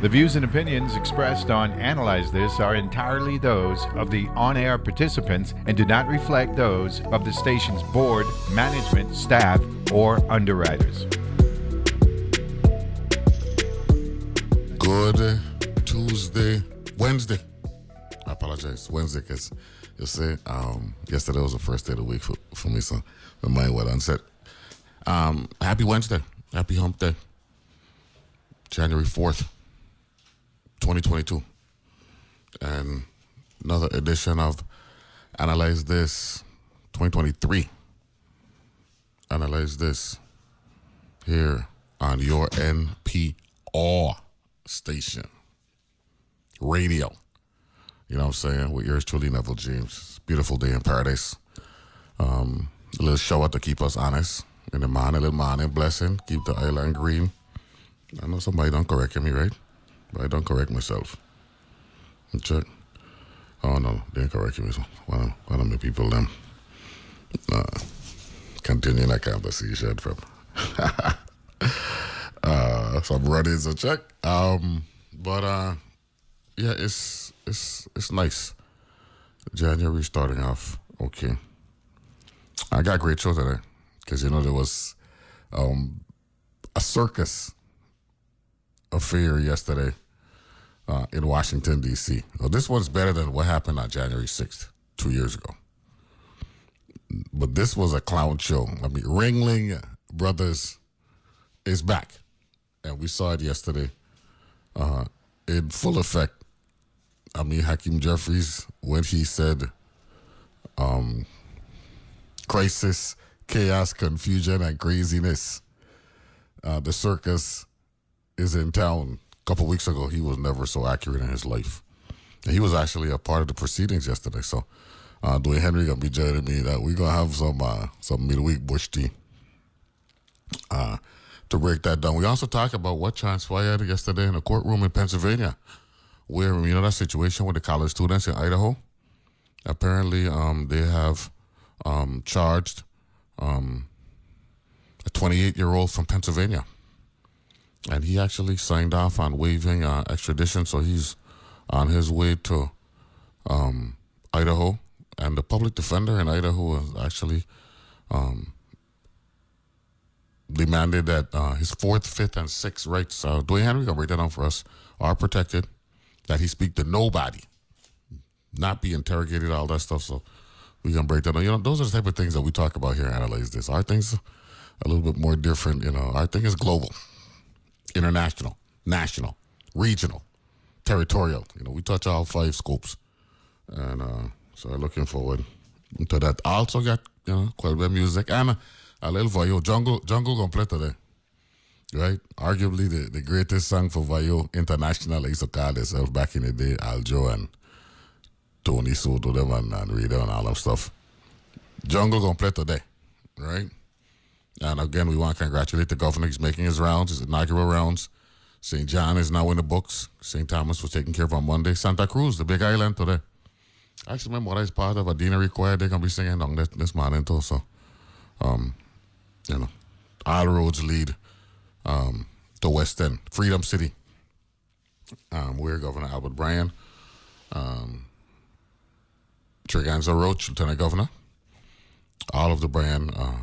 The views and opinions expressed on Analyze This are entirely those of the on air participants and do not reflect those of the station's board, management, staff, or underwriters. Good Tuesday, Wednesday. I apologize, Wednesday, because you see, um, yesterday was the first day of the week for, for me, so my mind was unset. Um, happy Wednesday, happy hump day, January 4th. 2022. And another edition of Analyze This 2023. Analyze This here on your NPR station. Radio. You know what I'm saying? With yours truly, Neville James. Beautiful day in paradise. Um, a little show out to keep us honest in the morning, a little morning blessing, keep the island green. I know somebody don't correct me, right? I don't correct myself. Check. Oh no, they didn't correct me. One of, my people them uh, continue that conversation from uh, some running a check. Um, but uh, yeah, it's it's it's nice. January starting off okay. I got great show today because you know there was um, a circus affair yesterday uh, in Washington, D.C. Well, this one's better than what happened on January 6th, two years ago. But this was a clown show. I mean, Ringling Brothers is back. And we saw it yesterday uh, in full effect. I mean, Hakeem Jeffries, when he said um, crisis, chaos, confusion, and craziness, uh, the circus is in town. A couple weeks ago, he was never so accurate in his life. And he was actually a part of the proceedings yesterday. So, uh, Dwayne Henry gonna be joining me that we're gonna have some uh, some midweek bush tea uh, to break that down. We also talked about what transpired yesterday in a courtroom in Pennsylvania, where you know that situation with the college students in Idaho. Apparently, um, they have um, charged um, a 28 year old from Pennsylvania and he actually signed off on waiving uh, extradition. So he's on his way to um, Idaho, and the public defender in Idaho has actually um, demanded that uh, his fourth, fifth, and sixth rights. Uh, Dwayne Henry gonna break that down for us. Are protected. That he speak to nobody, not be interrogated, all that stuff. So we gonna break that down. You know, those are the type of things that we talk about here. Analyze this. Our things a little bit more different. You know, our thing is global international, national, regional, territorial. You know, we touch all five scopes. And uh, so I'm looking forward to that. I also got, you know, quite a bit of music and a, little Vayo. Jungle, Jungle play today. Right? Arguably the, the greatest song for Vayo International. I used to call themselves back in the day, Aljo and Tony Soto them and, and Rita and all them stuff. Jungle play today. Right? And again, we want to congratulate the governor. He's making his rounds, his inaugural rounds. St. John is now in the books. St. Thomas was taken care of on Monday. Santa Cruz, the big island today. I actually remember what I part of. Adina choir. they're going to be singing on this, this morning too. So, um, you know, all roads lead um, to West End, Freedom City. Um, where Governor Albert Bryan, um, Tregenza Roach, Lieutenant Governor, all of the Bryan uh,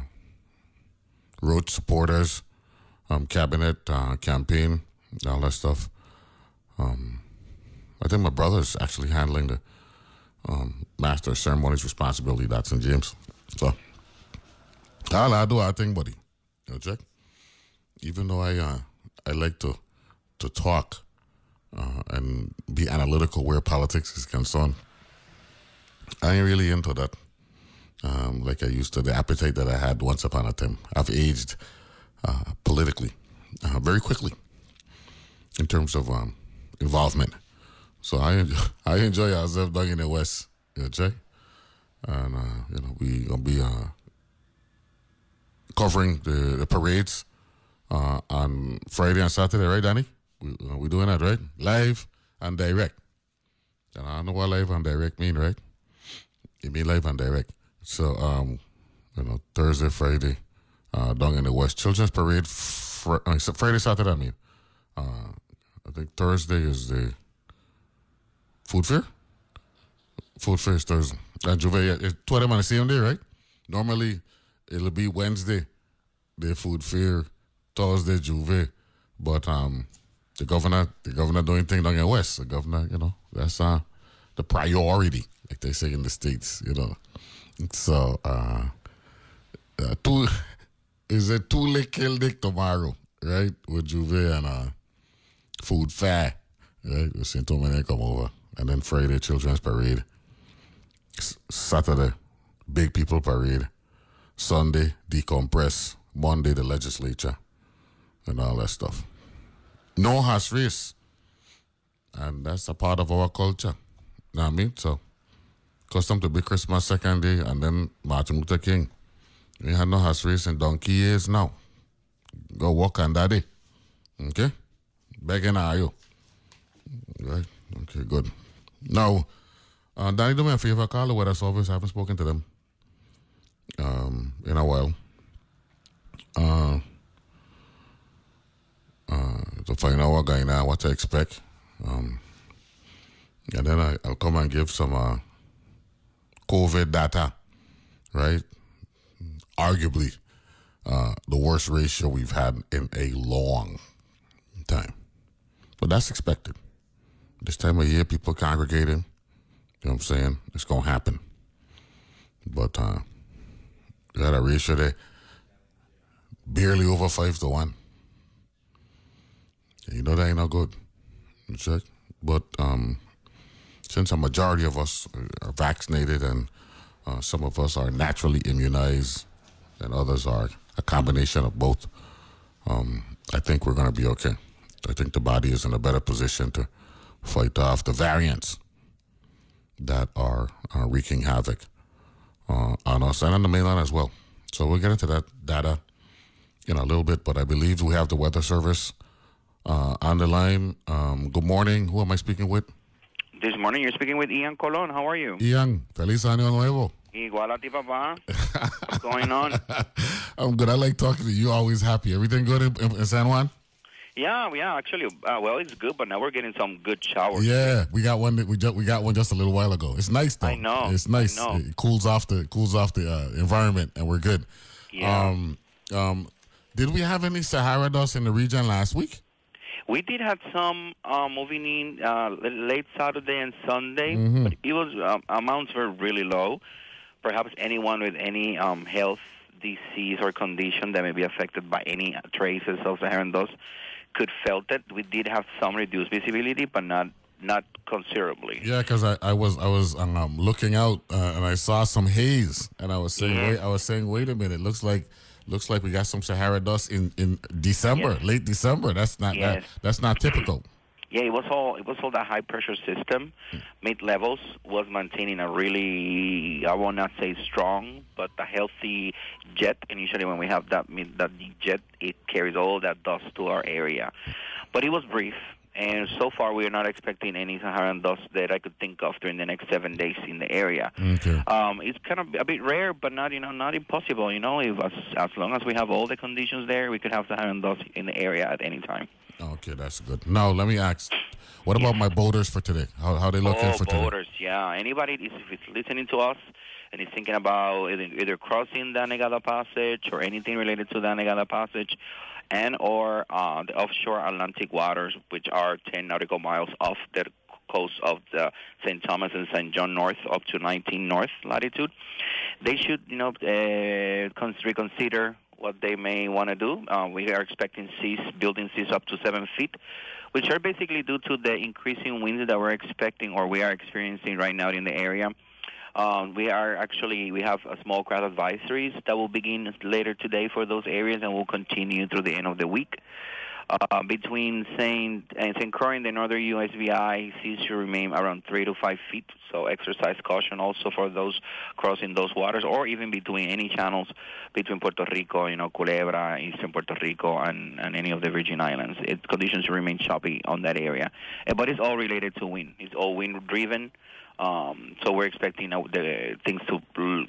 Roach supporters, um, cabinet, uh, campaign, all that stuff. Um, I think my brother's actually handling the um, master ceremonies responsibility. That's in James. So, all I do, I think, buddy. You know, check. Even though I, uh, I like to, to talk uh, and be analytical where politics is concerned, I ain't really into that um, like I used to. The appetite that I had once upon a time. I've aged uh, politically uh, very quickly in terms of um, involvement. So I enjoy, I enjoy ourselves down in the West, you know, Jay. And, uh, you know, we going to be uh, covering the, the parades uh, on Friday and Saturday, right, Danny? We, uh, we doing that, right? Live and direct. And I know what live and direct mean, right? It mean live and direct. So, um, you know, Thursday, Friday, uh, down in the West. Children's Parade, fr- uh, Friday, Saturday, I mean. Uh, I think Thursday is the food fair. Food fair is Thursday. And J'ouvert, yeah, it's two of them on the same day, right? Normally, it'll be Wednesday, the food fair, Thursday, J'ouvert. But um, the governor, the governor doing thing down in West. The governor, you know, that's uh, the priority, like they say in the states, you know. So, uh, uh two is a two lick dick tomorrow, right? With J'ouvert and uh, food fair, right? With Saint Dominic come over, and then Friday children's parade. S- Saturday, big people parade. Sunday, decompress. Monday, the legislature, and all that stuff. No horse race, and that's a part of our culture. You know what I mean? So, custom to be Christmas second day, and then Martin Luther King. We had no horse race in donkey years now. Go walk on that day. Okay? Begging are you? Right? Okay, good. Now, uh, Danny, do me a favor. Call the weather service. I haven't spoken to them um, in a while. Uh, uh, to find out what going on, what to expect. Um, and then I, will come and give some uh, COVID data, right? Arguably uh, the worst ratio we've had in a long time. But that's expected. This time of year, people congregating. You know what I'm saying? It's going to happen. But uh, had a ratio there barely over 5 to 1. You know that ain't no good. Check. But um, since a majority of us are vaccinated and uh, some of us are naturally immunized and others are a combination of both, um, I think we're going to be okay. I think the body is in a better position to fight off the variants that are wreaking havoc uh, on us and on the mainland as well. So we'll get into that data in a little bit, but I believe we have the weather service uh, on the line. Um, good morning. Who am I speaking with? This morning you're speaking with Ian Colon. How are you? Ian, feliz año nuevo. Igual a ti, papá. What's going on? I'm good. I like talking to you. Always happy. Everything good in, in San Juan? Yeah, yeah. Actually, uh, well, it's good, but now we're getting some good showers. Yeah, we got one. That we just we got one just a little while ago. It's nice though. I know. It's nice. Know. It cools off the cools off the uh, environment, and we're good. Yeah. Um, um, did we have any Sahara dust in the region last week? We did have some uh, moving in uh, late Saturday and Sunday, Mm-hmm. but it was um, amounts were really low. Perhaps anyone with any um, health disease or condition that may be affected by any traces of Saharan dust could felt it. We did have some reduced visibility, but not not considerably. Yeah, because I, I was I was um, looking out uh, and I saw some haze, and I was saying Yeah. wait I was saying wait a minute, it looks like looks like we got some Sahara dust in in December, Yes. late December. That's not that, that's not typical. Yeah, it was all it was all that high pressure system. Mm. Mid levels was maintaining a really I will not say strong, but a healthy jet. And usually when we have that mid that jet, it carries all that dust to our area. But it was brief, and so far we are not expecting any Saharan dust that I could think of during the next seven days in the area. Okay. Um, it's kind of a bit rare, but not you know not impossible. You know, if as as long as we have all the conditions there, we could have Saharan dust in the area at any time. Okay, that's good. Now let me ask, what about my boaters for today? How how they looking oh, for today? borders, yeah. Anybody is if it's listening to us and is thinking about either, either crossing the Negada Passage or anything related to the Negada Passage, and or uh, the offshore Atlantic waters, which are 10 nautical miles off the coast of the St. Thomas and St. John North up to 19 north latitude, they should, you know, uh, reconsider what they may want to do. Uh, we are expecting seas, building seas up to seven feet, which are basically due to the increasing winds that we're expecting or we are experiencing right now in the area. Um, we are actually we have a small craft advisories that will begin later today for those areas and will continue through the end of the week. Uh, between Saint and Saint Croix and the northern USVI, seas should remain around three to five feet. So exercise caution also for those crossing those waters, or even between any channels between Puerto Rico, you know, Culebra, eastern Puerto Rico, and, and any of the Virgin Islands. It, conditions remain choppy on that area, Uh, but it's all related to wind. It's all wind driven. Um, so we're expecting uh, the things to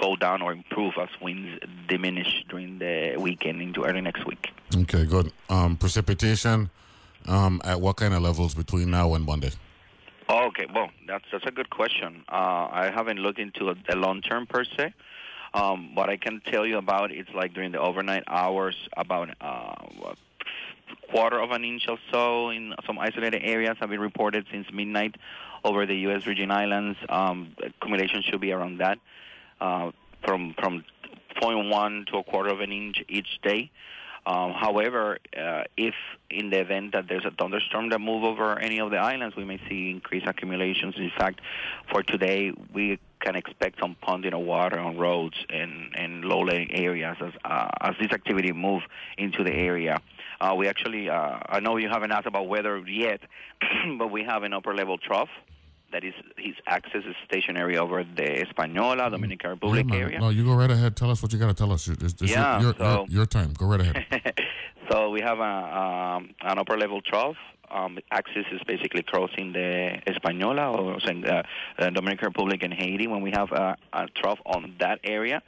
go down or improve as winds diminish during the weekend into early next week. Okay, good. Um, precipitation um, at what kind of levels between now and Monday? Okay, well, that's that's a good question. Uh, I haven't looked into the long term per se. Um, what I can tell you about it's like during the overnight hours, about uh, a quarter of an inch or so in some isolated areas have been reported since midnight over the U.S. Virgin Islands. Um, accumulation should be around that, uh, from from 0.1 to a quarter of an inch each day. Um, however, uh, if in the event that there's a thunderstorm that move over any of the islands, we may see increased accumulations. In fact, for today, we can expect some ponding of water on roads and, and low-lying areas as, uh, as this activity move into the area. Uh, we actually, uh, I know you haven't asked about weather yet, but we have an upper-level trough that is his access is stationary over the Española, Dominican Republic area. No, you go right ahead. Tell us what you got to tell us. It's, it's Yeah, your, your, so- your, your time. Go right ahead. so we have a, um, an upper level trough. Um, axis is basically crossing the Española or uh, uh, Dominican Republic and Haiti. When we have a, a trough on that area,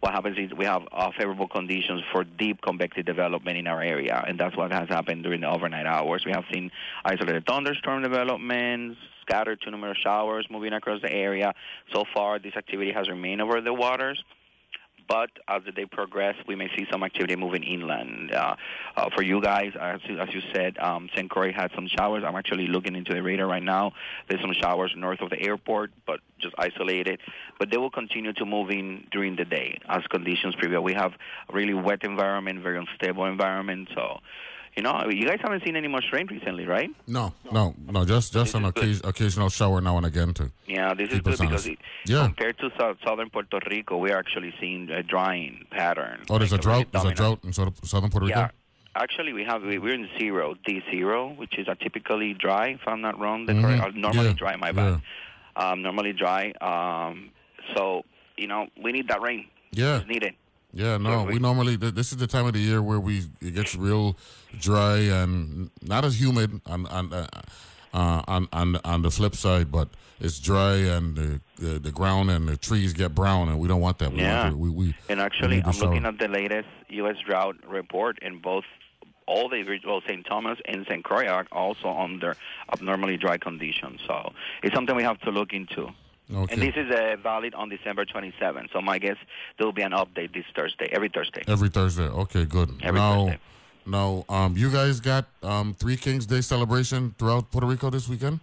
what happens is we have uh, favorable conditions for deep convective development in our area, and that's what has happened during the overnight hours. We have seen isolated thunderstorm developments, scattered to numerous showers moving across the area. So far, this activity has remained over the waters. But as the day progress, we may see some activity moving inland. Uh, uh, for you guys, as you, as you said, um, St. Croix had some showers. I'm actually looking into the radar right now. There's some showers north of the airport, but just isolated. But they will continue to move in during the day as conditions prevail. We have a really wet environment, very unstable environment. So, you know, you guys haven't seen any much rain recently, right? No, no, no. Just just This an occasion, occasional shower now and again too. Yeah, this is Keep us good because it, Yeah. compared to south, southern Puerto Rico, we're actually seeing a drying pattern. Oh, there's a like really drought. There's a drought in southern, Puerto Rico. Yeah. Actually, we have we- we're in zero, D zero, which is a typically dry, if I'm not wrong. The Mhm. correct, uh, normally Yeah, dry, my bad. Um, normally dry. Um, so you know we need that rain. Yeah. It's needed. Yeah, no, we- normally this is the time of the year where we it gets real dry and not as humid on on uh, uh, on on on the flip side, but it's dry and the, the the ground and the trees get brown, and we don't want that. We Yeah. want to, we, we And actually, I'm looking at the latest U.S. drought report, and both all the well, St. Thomas and St. Croix are also under abnormally dry conditions. So it's something we have to look into. Okay. And this is uh, valid on December 27th. So my guess there will be an update this Thursday, every Thursday. Every Thursday. Okay, good. Every now, Thursday. now, um, you guys got um Three Kings Day celebration throughout Puerto Rico this weekend.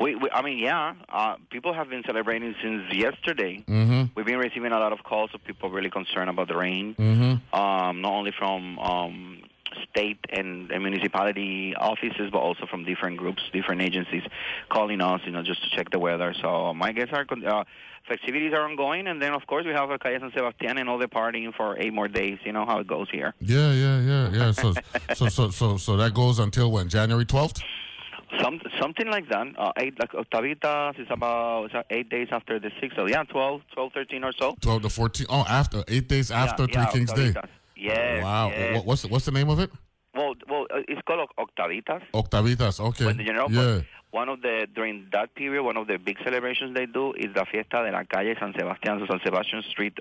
We, we I mean, yeah, uh, people have been celebrating since yesterday. Mm-hmm. We've been receiving a lot of calls of people really concerned about the rain, Mm-hmm. um, not only from um, state and, and municipality offices, but also from different groups, different agencies, calling us, you know, just to check the weather. So my guess are uh, festivities are ongoing, and then of course we have a Calle San Sebastián and all the partying for eight more days. You know how it goes here. Yeah, yeah, yeah, yeah. So, so, so, so, so that goes until when? January twelfth. Some something like that. Uh, eight like Octavitas is about eight days after the sixth. So yeah, 12, 12, 13 or so. 12 to 14. Oh, after eight days after yeah, Three yeah, Kings Day. Yes. wow. yes. What, what's the, what's the name of it? Well, well, uh, it's called Octavitas. Octavitas. Okay. But you know, yeah. one of the during that period, one of the big celebrations they do is the Fiesta de la Calle San Sebastián, so San Sebastian Street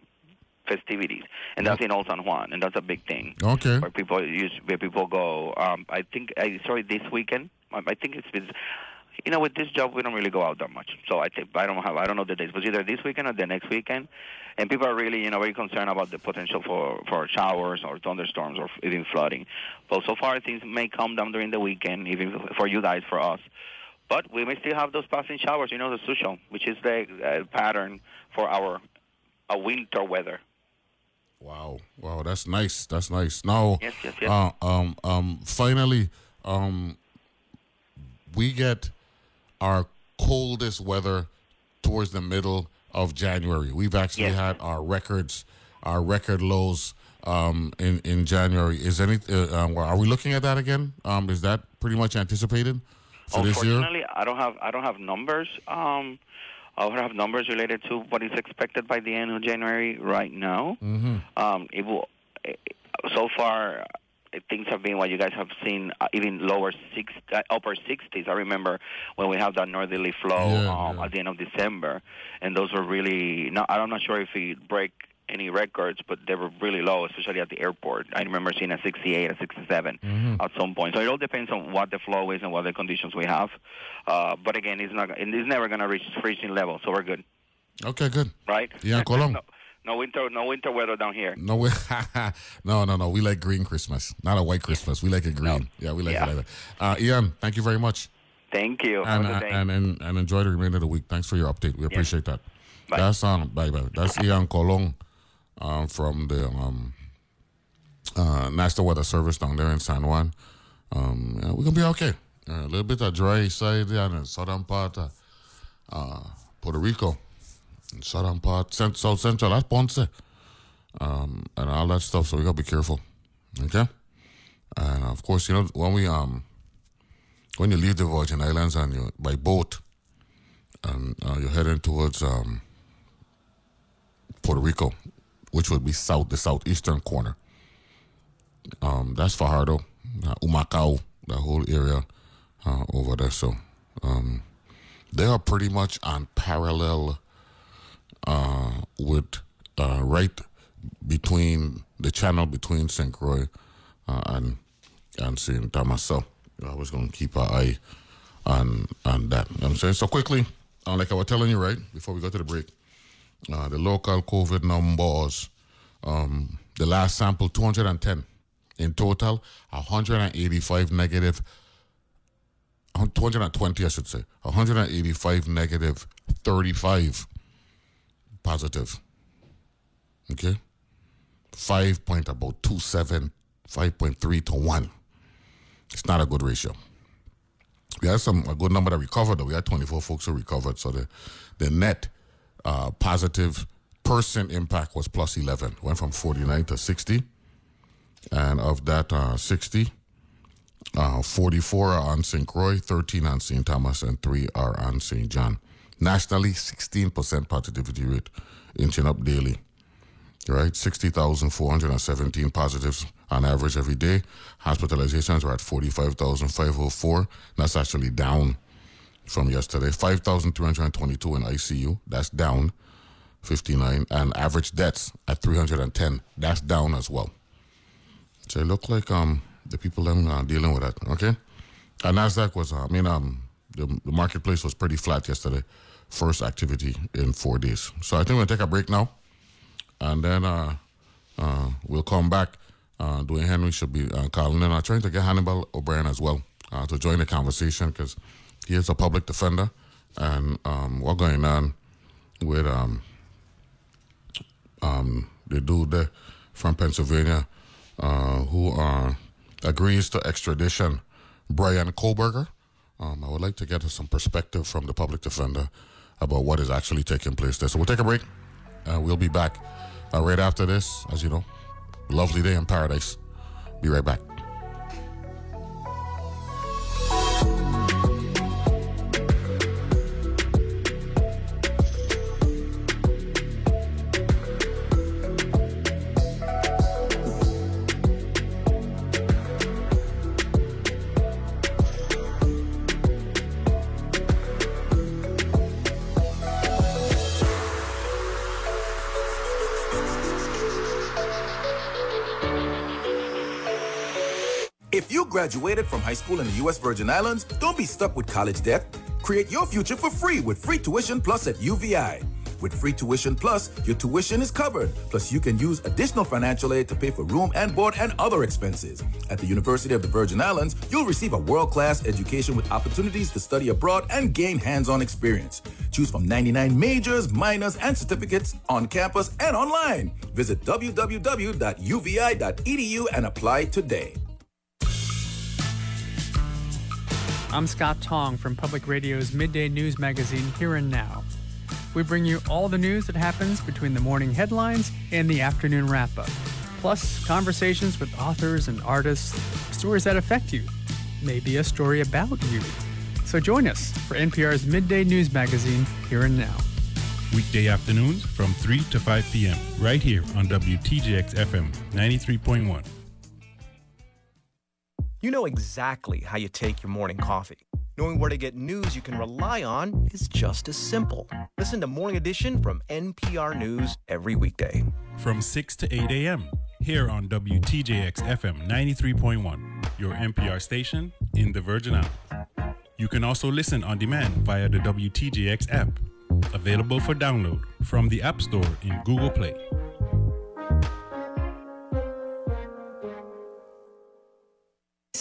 festivities, and that's in Old San Juan, and that's a big thing Okay. where people use where people go. Um, I think I saw it this weekend. I, I think it's been. You know, with this job, we don't really go out that much. So I think I don't have I don't know the dates, but either this weekend or the next weekend. And people are really, you know, very concerned about the potential for for showers or thunderstorms or even flooding. But so far, things may calm down during the weekend, even for you guys, for us. But we may still have those passing showers. You know, the susho, which is the uh, pattern for our uh, winter weather. Wow. Wow. That's nice. That's nice. Now, Yes, yes, yes. Uh, um, um, finally, um, we get our coldest weather towards the middle of January. We've actually Yes. had our records, our record lows um, in in January. Is any? Uh, um, are we looking at that again? Um, is that pretty much anticipated for this year? Unfortunately, I don't have I don't have numbers. Um, I don't have numbers related to what is expected by the end of January right now. Mm-hmm. Um, it will. eh, So far, things have been what you guys have seen, uh, even lower six, uh, upper 60s. I remember when we have that northerly flow Yeah, um, yeah. at the end of December, and those were really. Not, I'm not sure if we break any records, but they were really low, especially at the airport. I remember seeing a 68, a 67 Mm-hmm. at some point. So it all depends on what the flow is and what the conditions we have. Uh, but again, it's not. It's never going to reach freezing level, so we're good, Okay, good. right? Yeah, Colón. No, no winter, no winter weather down here. No, no, no, no. We like green Christmas, not a white Christmas. We like it green. Yeah, we like Yeah. it like that. Uh, Ian, thank you very much. Thank you. And, uh, and and and enjoy the remainder of the week. Thanks for your update. We appreciate that. Bye. That's um bye bye. That's Ian Colon um, from the um uh, National Weather Service down there in San Juan. Um, yeah, we're gonna be okay. Uh, a little bit of dry side there in the southern part of uh, Puerto Rico, southern part, South Central. That's Ponce, um, and all that stuff. So we gotta be careful. Okay, and of course, you know when we um when you leave the Virgin Islands and you by boat, and uh, you're heading towards um, Puerto Rico, which would be south, the southeastern corner. Um, that's Fajardo, uh, Humacao, that whole area uh, over there. So um, they are pretty much on parallel uh, with uh, right between the channel between St. Croix uh, and and St. Thomas. So I was going to keep an eye on on that. You know I'm saying so quickly, uh, like I was telling you right before we go to the break, uh, the local COVID numbers. Um, the last sample 210 in total, 185 negative. uh, 220, I should say. 185 negative, 35 positive. Okay? 5 point about 27, 5.3 to 1. It's not a good ratio. We had some a good number that recovered. Though we had 24 folks who recovered, so the the net uh, positive person impact was plus 11. Went from 49 to 60, and of that uh, 60, uh, 44 are on St. Croix, 13 on St. Thomas, and three are on St. John. Nationally, 16% positivity rate, inching up daily right? 60,417 positives on average every day. Hospitalizations are at 45,504. That's actually down from yesterday. 5,322 in ICU. That's down 59. And average deaths at 310. That's down as well. So it look like um the people them uh, dealing with that. Okay. And Nasdaq was, uh, I mean, um, the, the marketplace was pretty flat yesterday. First activity in four days. So I think we'll take a break now and then uh, uh, we'll come back. Uh, Dwayne Henry should be uh, calling in. I'm trying to get Hannibal O'Brien as well uh, to join the conversation because he is a public defender, and um, what's going on with um, um, the dude from Pennsylvania uh, who uh, agrees to extradition Bryan Kohberger. Um, I would like to get some perspective from the public defender about what is actually taking place there. So we'll take a break. Uh, we'll be back uh, right after this. As you know, lovely day in paradise. Be right back. Graduated from high school in the U.S. Virgin Islands, don't be stuck with college debt. Create your future for free with free tuition plus at UVI. With free tuition plus, your tuition is covered. Plus, you can use additional financial aid to pay for room and board and other expenses. At the University of the Virgin Islands, you'll receive a world class education with opportunities to study abroad and gain hands on experience. Choose from 99 majors, minors, and certificates on campus and online. Visit www.uvi.edu and apply today. I'm Scott Tong from Public Radio's midday news magazine Here and Now. We bring you all the news that happens between the morning headlines and the afternoon wrap up, plus conversations with authors and artists, stories that affect you, maybe a story about you. So join us for NPR's midday news magazine Here and Now. Weekday afternoons from 3 to 5 p.m. right here on WTJX FM 93.1. You know exactly how you take your morning coffee. Knowing where to get news you can rely on is just as simple. Listen to Morning Edition from NPR News every weekday. From 6 to 8 a.m. here on WTJX FM 93.1, your NPR station in the Virgin Islands. You can also listen on demand via the WTJX app, available for download from the App Store in Google Play.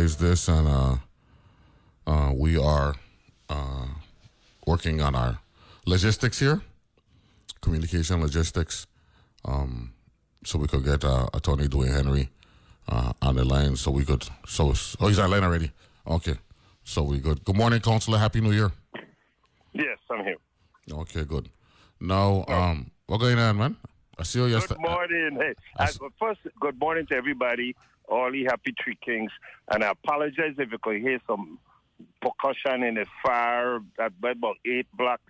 Analyze This, and uh, uh, we are uh, working on our logistics here, communication logistics, um, so we could get uh, Attorney Dwayne Henry uh, on the line, so we could. So, oh, he's on the line already. Okay, so we good. Good morning, Counselor. Happy New Year. Yes, I'm here. Okay, good. Now, um, what going on, man? I see you Good morning. Hey, I s- first, good morning to everybody, all the happy Three Kings. And I apologize if you could hear some percussion in the fire at about eight blocks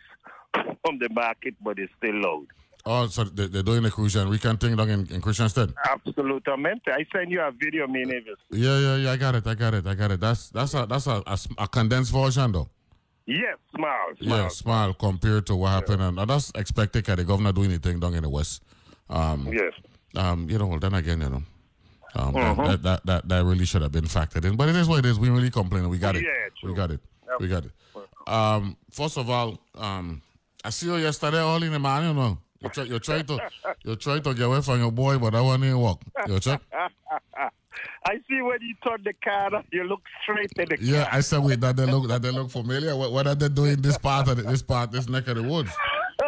from the market, but it's still loud. Oh, so they, they're doing the Christian weekend thing down in, in Christiansted. Absolutamente. I send you a video, me Nevis. Yeah, yeah, yeah. I got it. I got it. I got it. That's that's a that's a condensed version though. Yes, smile, smile. Yeah, smile compared to what happened, and that's expected. Cause the governor do anything down in the west. Um, Yes. um, you know. Well, then again, you know, um, that- Mhm. that, that that that really should have been factored in. But it is what it is. We really complain. We got it. Yeah, we got it. We got it. Um, first of all, um, I see you yesterday early in the morning. You know, you try, you try to you try to get away from your boy, but that one didn't work. You check. I see when you turn the car, you look straight in the Yeah, I said, wait, that they look that they look familiar. What, what are they doing this part of the, this part, this neck of the woods?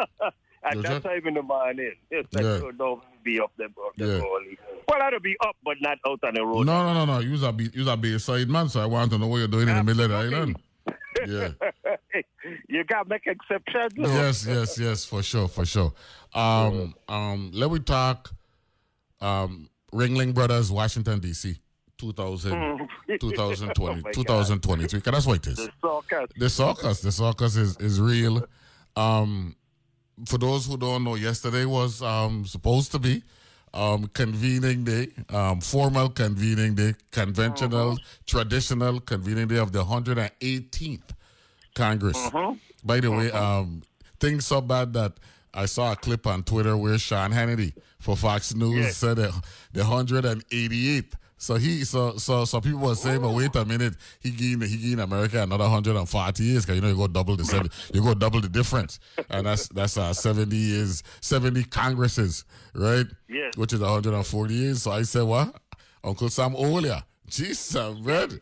That's check? how even the morning. Yes, Yeah. don't be up the, up the Yeah. road. Well, I'd be up, but not out on the road. No, no, no, no. You's a be a be side man, so I want to know what you're doing in the middle of the island. Yeah. you got to make exceptions. though. Yes, yes, yes, for sure, for sure. Um, um, let me talk. Um, Ringling Brothers, Washington D.C. 2000, 2020, Oh, my God. That's what it is. The circus. The circus, the circus is is real. Um, for those who don't know, yesterday was um supposed to be um convening day, um formal convening day, conventional, traditional convening day of the 118th Congress. By the way, um, things so bad that I saw a clip on Twitter where Sean Hannity for Fox News Yes. said that the 188th. So he so so so people were saying, but wait a minute, he gained he gained America another 140 years because you know you go double the seven, you go double the difference, and that's that's uh 70 years, 70 Congresses, right? Yes. Which is 140 years. So I said, what? Uncle Sam Olia, Jesus, man.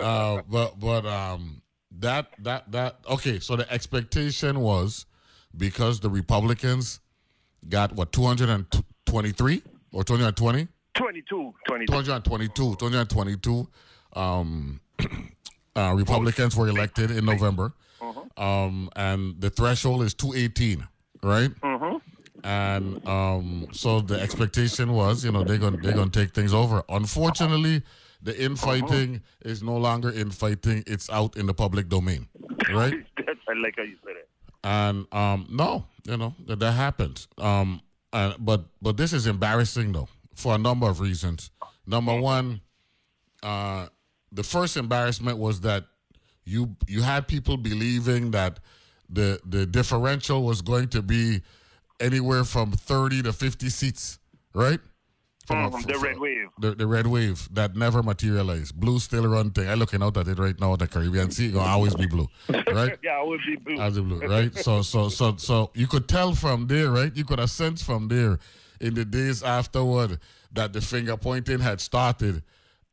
Uh, but but um that that that okay. So the expectation was because the Republicans got what 223 or 220. 22, 22. 222, 222 um, uh, Republicans were elected in November. Um, and the threshold is 218, right? Uh-huh. And um, so the expectation was, you know, they're going to they're gonna take things over. Unfortunately, the infighting is no longer infighting, it's out in the public domain, right? I like how you said it. and um, no, you know that that happened. Um, uh, but but this is embarrassing though for a number of reasons. Number one, uh, the first embarrassment was that you you had people believing that the the differential was going to be anywhere from thirty to fifty seats, right? from a- Mhm, the from- red wave. the, the red wave that never materialized. Blue still run thing. I looking out at it right now. The Caribbean Sea gonna always be blue, right? yeah, would be blue. As a blue, right? So, so, so, so you could tell from there, right? You could have sensed from there in the days afterward that the finger pointing had started,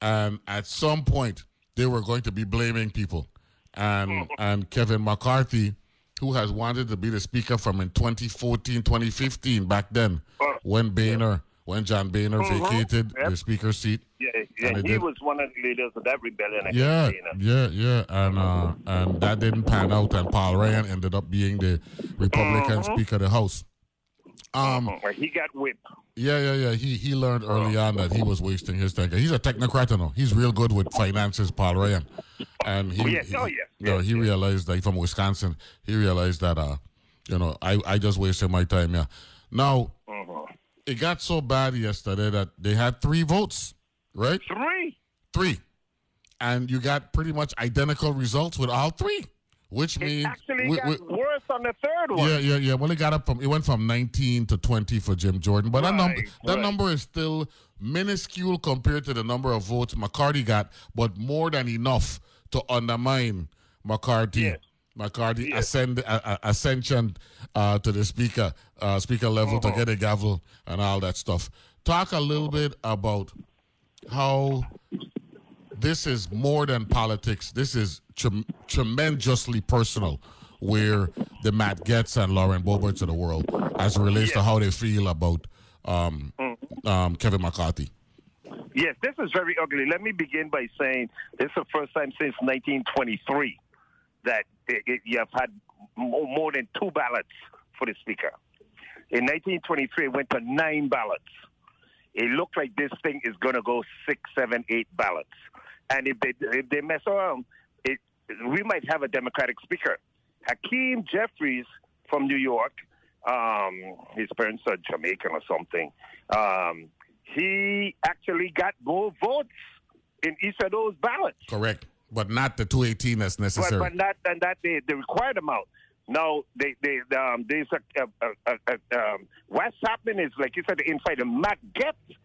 and at some point they were going to be blaming people, and and Kevin McCarthy, who has wanted to be the speaker from in 2014, 2015, back then, when Boehner, when John Boehner Mhm. vacated Yep. the speaker seat. Yeah, yeah he did. was one of the leaders of that rebellion. against Yeah, Boehner. yeah, yeah, and uh, and that didn't pan out, and Paul Ryan ended up being the Republican Mhm. Speaker of the House. Um, Where he got whipped. yeah, yeah, yeah. He he learned early on that he was wasting his time. He's a technocrat, you know. He's real good with finances, Paul Ryan, and he, Oh, yes, he- oh, yes, you know, he realized that from Wisconsin. He realized that uh, you know, I I just wasted my time. Yeah. Now Uh-huh. it got so bad yesterday that they had three votes, right? Three. Three. And you got pretty much identical results with all three, which means Actually, we- got we- worse on the third one. yeah, yeah, yeah. Well, it got up from it went from 19 to 20 for Jim Jordan, but that number that right. number is still minuscule compared to the number of votes McCarthy got, but more than enough to undermine McCarthy. McCarthy ascend, uh, ascension uh, to the speaker uh, speaker level to Uh-huh. get a gavel and all that stuff. Talk a little bit about how this is more than politics. This is trem- tremendously personal, where the Matt Gaetz and Lauren Boeberts of the world, as it relates to how they feel about um, um, Kevin McCarthy. Yes, this is very ugly. Let me begin by saying this is the first time since 1923 that it, it, you have had more, more than two ballots for the speaker. In 1923, it went to nine ballots. It looked like this thing is going to go six, seven, eight ballots. And if they if they mess around, it we might have a Democratic speaker. Hakeem Jeffries from New York, um, his parents are Jamaican or something. Um, he actually got more votes in each of those ballots, Correct, but not the 218 that's but, necessary. but not and that the, the required amount. Now, they, they, um, there's a, a, a, a, um, what's happening is like you said, the insider Matt Gaetz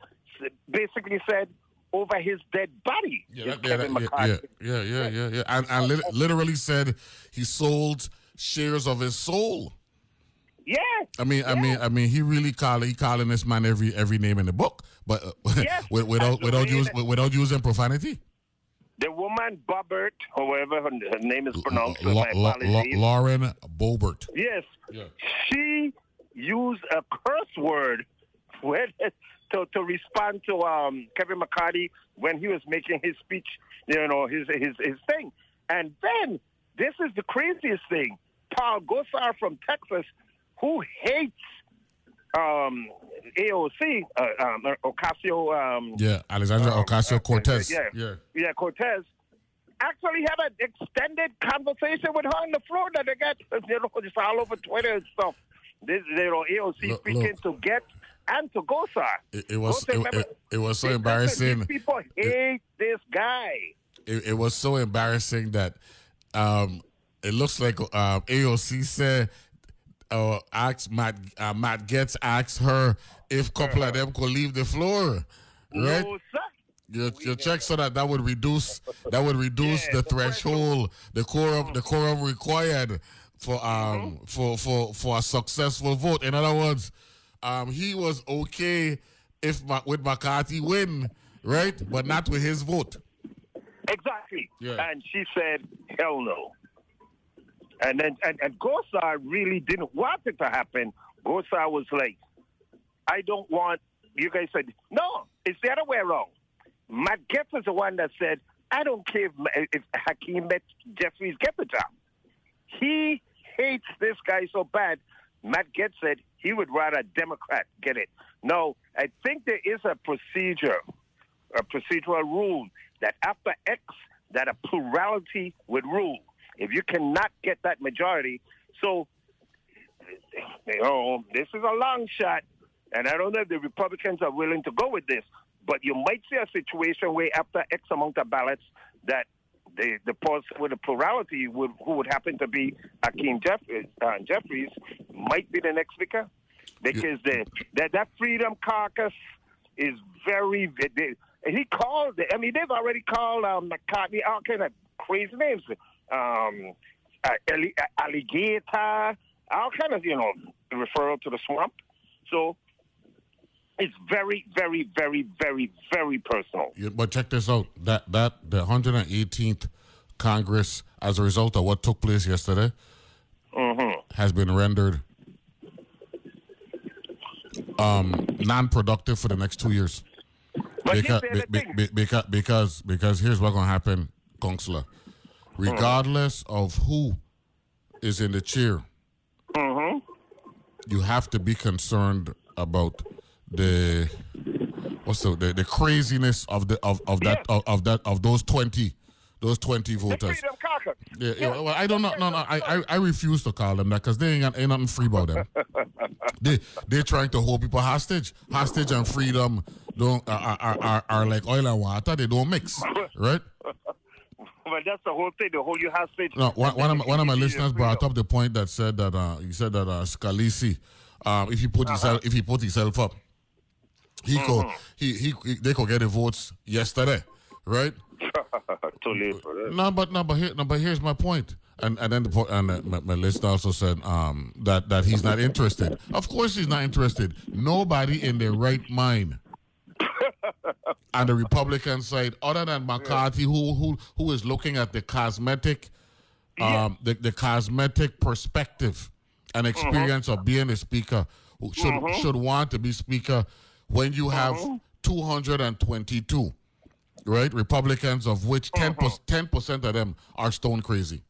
basically said over his dead body. Yeah, that- yeah, Kevin that- McCarthy. yeah, yeah, yeah, yeah, yeah. And, and lit- literally said he sold shares of his soul. Yeah. I mean, I mean, I mean, he really call he calling this man every every name in the book, but uh, Yes, with- without without the way use, that- without using profanity. The woman Boebert, however her, her name is pronounced, my La- apologies. Lauren Boebert. Yes. She used a curse word when, to, to respond to um, Kevin McCarthy when he was making his speech, you know, his, his, his thing. And then, this is the craziest thing. Paul Gosar from Texas, who hates um, AOC, uh, um, Ocasio. Um, Yeah, Alexandra Ocasio Cortez. yeah, yeah. yeah, Cortez actually had an extended conversation with her on the floor that they got, you know, just all over Twitter and stuff. This, you know, AOC Look, speaking to Get and to Gosar. It, it was it, remember, it, it was so embarrassing. People hate this guy. It, was so embarrassing that um, it looks like uh, AOC said. Uh, asked Matt uh, Matt Gaetz asked her if couple of them could leave the floor, right? No. Your, your check so that that would reduce that would reduce the threshold, the quorum, the quorum required for um for for for a successful vote. In other words, um he was okay if with McCarthy win, right, but not with his vote. Exactly. Yeah. And she said, hell no. And then and, and Gosar really didn't want it to happen. Gosar was like, I don't want you guys said no, it's the other way around. Matt Gaetz is the one that said, I don't care if, if Hakeem met Jeffries get the job. He hates this guy so bad. Matt Gaetz said he would rather a Democrat get it. No, I think there is a procedure, a procedural rule that after X, that a plurality would rule. If you cannot get that majority, so this is a long shot, and I don't know if the Republicans are willing to go with this. But you might see a situation where after X amount of ballots, that the the person with the plurality would who would happen to be Hakeem Jeffries, uh, Jeffries might be the next speaker because the that that Freedom Caucus is very. They, he called. It I mean, they've already called um, McCartney all kind of crazy names. Um, uh, alligator, all kind of you know referral to the swamp. So it's very, very, very, very, very personal. Yeah, but check this out. That that the 118th Congress, as a result of what took place yesterday, mm-hmm. has been rendered um, non-productive for the next two years. But because, here's be, be, because because because here's what's gonna happen, Counselor. Regardless of who is in the chair, Mm-hmm. you have to be concerned about the what's the the, the craziness of the of, of that of, of that of those twenty those twenty voters. Yeah, yeah, well, I don't know. No, no, I, I, I refuse to call them that because they ain't, got- ain't nothing free about them. they they're trying to hold people hostage. Hostage and freedom don't are, are, are, are like oil and water. They don't mix, right? But that's the whole thing. The whole you hostage. No, one, one of my, one of my listeners brought up the point that said that uh, he said that uh, Scalise, um, if he put himself if he put himself up, he could he, he he they could get the votes yesterday, right? Too late for that. No, but no, but here, no, but here's my point. And and then the and uh, my, my list also said um, that that he's not interested. Of course, he's not interested. Nobody in their right mind on the Republican side, other than McCarthy, who who who is looking at the cosmetic, um, the, the cosmetic perspective and experience of being a speaker, who should should want to be speaker when you have mm-hmm. 222 right? Republicans, of which mm-hmm. 10 percent of them are stone crazy.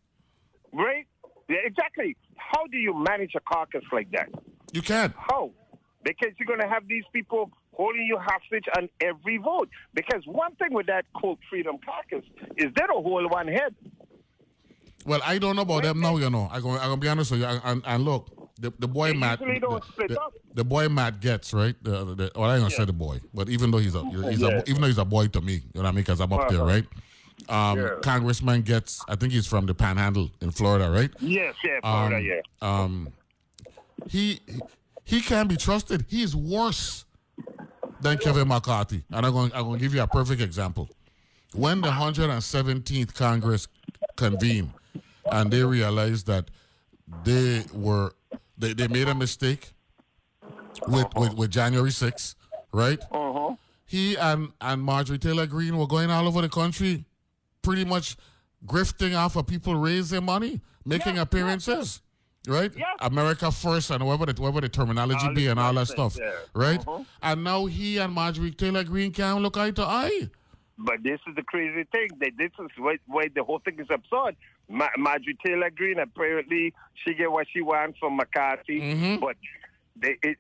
Right? Yeah, exactly. How do you manage a caucus like that? You can't. How? Because you're going to have these people holding you hostage on every vote. Because one thing with that quote Freedom Caucus is they don't hold one head. Well, I don't know about them now. You know, I'm gonna, be honest with you. And, and look, the, the boy They Matt, the, the- the boy Matt Gaetz right. The, the, well, I ain't gonna say the boy, but even though he's a he's Yeah. a even though he's a boy to me, you know what I mean? Because I'm up there, Uh-huh. right? Um, Yeah. Congressman Gaetz. I think he's from the Panhandle in Florida, right? Yes, yeah, Florida, Um, yeah. Um, he he can't be trusted. He's worse than Kevin McCarthy. And I'm going I'm going to give you a perfect example. When the 117th Congress convened and they realized that they were they, they made a mistake with, with, with January 6th, right? Uh-huh. He and, and Marjorie Taylor Greene were going all over the country, pretty much grifting off of people raising money, making appearances, right? America first and whatever the, whatever the terminology All be and all that stuff, yeah. right? Uh-huh. And now he and Marjorie Taylor Greene can't look eye to eye. But this is the crazy thing. That this is why, why the whole thing is absurd. Ma- Marjorie Taylor Greene apparently she get what she wants from McCarthy, Mm-hmm. but they, it,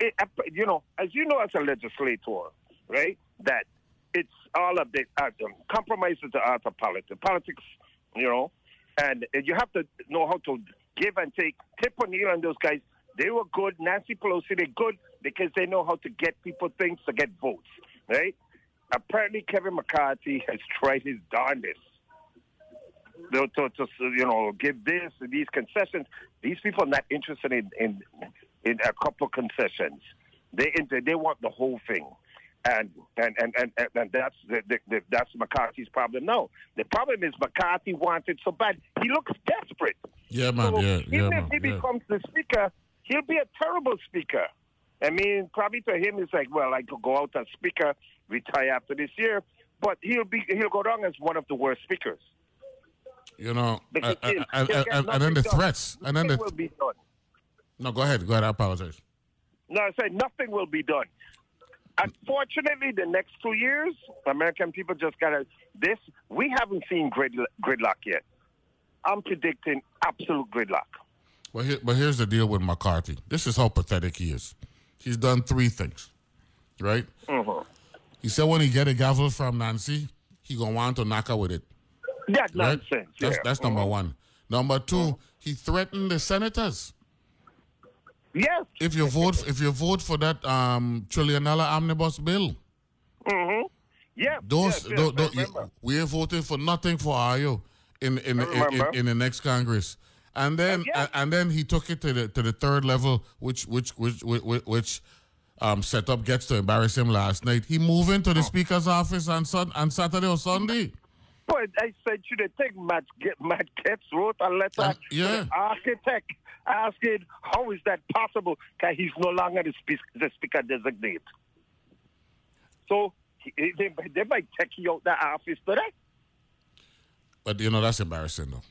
it, you know, as you know, as a legislator, right? That it's all of the uh, um, compromise is the art of politics. Politics, you know, and you have to know how to give and take. Tip O'Neill and those guys, they were good. Nancy Pelosi, they're good because they know how to get people things to get votes, right? Apparently, Kevin McCarthy has tried his darndest to, to, to you know give this these concessions. These people are not interested in in, in a couple concessions. They inter- they want the whole thing. And and, and, and, and and that's the, the, the, that's McCarthy's problem. No, the problem is McCarthy wants it so bad. He looks desperate. Yeah, man. So yeah, even yeah, if man. he yeah. becomes the speaker, he'll be a terrible speaker. I mean, probably to him, it's like, well, I could go out as speaker, retire after this year, but he'll be he'll go down as one of the worst speakers. You know, Because uh, and, uh, uh, he'll- and, then the done. threats, and then Nothing the will be done. no. Go ahead, go ahead. I apologize. No, I said nothing will be done. Unfortunately, the next two years, American people just gotta. This we haven't seen grid, gridlock yet. I'm predicting absolute gridlock. But here, but here's the deal with McCarthy. This is how pathetic he is. He's done three things, right? Mhm. He said when he get a gavel from Nancy, he gonna want to knock her with it. That's right? nonsense. That's yeah. that's number Mhm. one. Number 2 he threatened the senators. Yes. If you vote, if you vote for that um, trillion dollar omnibus bill, Mm-hmm. Yeah. those, yes, yes, tho- I you- we ain't voting for nothing for IO in in, in, in, in the next Congress. And then yeah. and, and then he took it to the to the third level, which which which which, which um, setup gets to embarrass him last night, he moved into the speaker's office on sun on Saturday or Sunday. But I said you the thing, Matt, get, Matt Gaetz wrote a letter Uh, to yeah. the architect asking how is that possible because he's no longer the, spe- the speaker designate. So he, they, they might take you out the office today. But you know that's embarrassing though,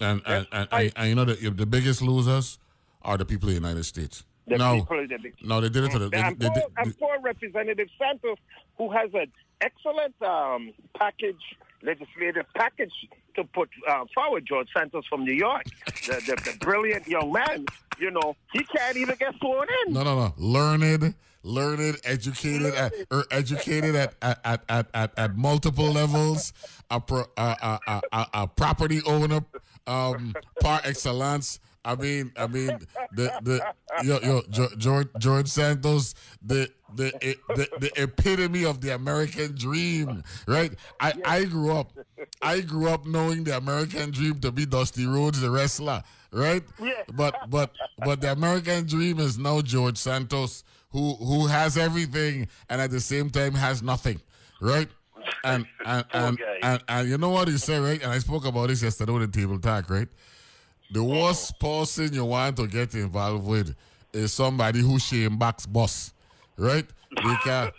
and and, and, I- and, and you know the the biggest losers are the people in the United States. The no, big- no, they did it to the. They, and, they, poor, they- and poor Representative Santos, who has an excellent um, package, legislative package to put uh, forward, George Santos from New York, the, the, the brilliant young man, you know, he can't even get sworn in. no, no, no. Learned, learned, educated, at, or educated at at, at, at, at, at multiple levels. A, pro, a, a, a, a property owner, um, par excellence. I mean, I mean, the the yo yo George George Santos, the the the, the epitome of the American dream, right? I I grew up, I grew up knowing the American dream to be Dusty Rhodes, the wrestler, right? But but but the American dream is now George Santos, who who has everything and at the same time has nothing, right? And and and, and, and you know what he said, right? And I spoke about this yesterday on the table talk, right? The oh. worst person you want to get involved with is somebody who shame backs boss, right? Because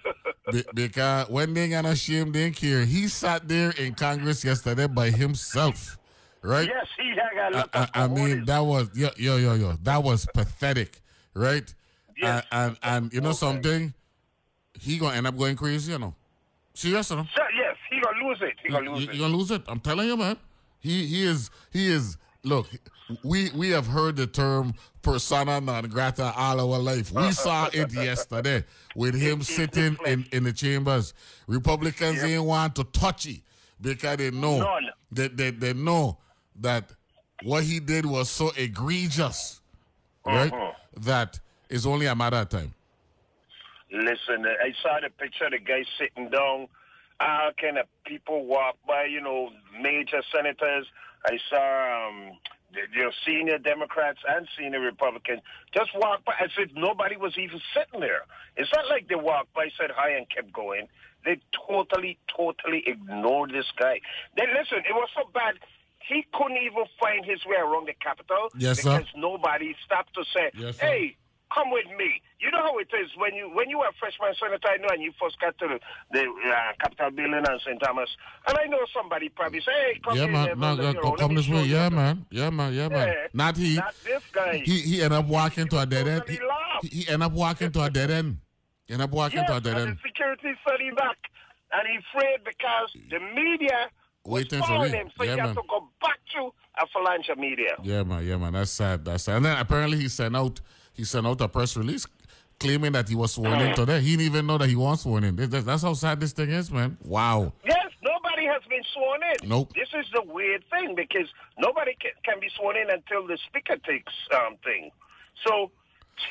be- because when they gonna shame they care. He sat there in Congress yesterday by himself, right? Yes, he had got I, I, I mean that was yo yo yo yo that was pathetic, right? Yes. And, and and you know something, he gonna end up going crazy, you know. Serious, you know. Yes, he gonna lose it. He gonna lose You, it. are gonna lose it. I'm telling you, man. He he is he is. Look, we we have heard the term persona non grata all our life. We saw it yesterday with him sitting in, in the chambers. Republicans ain't want to touch it because they know None. they, they they know that what he did was so egregious, right? Uh-huh. That it's only a matter of time. Listen, I saw the picture of the guy sitting down. How can uh, people walk by, you know, major senators? I saw um, the, you know, senior Democrats and senior Republicans just walk by as if nobody was even sitting there. It's not like they walked by, said hi, and kept going. They totally, totally ignored this guy. Then listen, it was so bad. He couldn't even find his way around the Capitol Yes, sir. because nobody stopped to say, Yes, sir. "Hey, come with me. You know how it is when you when you were a freshman senator, I know, and you first got to the, uh, Capitol building on St. Thomas, and I know somebody probably say, "Hey, come Yeah, man. go- come this way. Yeah, man. Yeah, man. Yeah, man. Yeah. Not he. Not this guy. He he ended up walking to a dead end. He, he ended up walking to a dead end. He ended up walking Yes, to a dead and end. the security him back, and he afraid because the media was Waiting for following him. so Yeah, he had to go back to a phalange media. Yeah, man. Yeah, man. That's sad. That's sad. And then apparently he sent out he sent out a press release claiming that he was sworn in today. He didn't even know that he was sworn in. That's how sad this thing is, man. Wow. Yes, nobody has been sworn in. Nope. This is the weird thing because nobody can, can be sworn in until the speaker takes um thing. So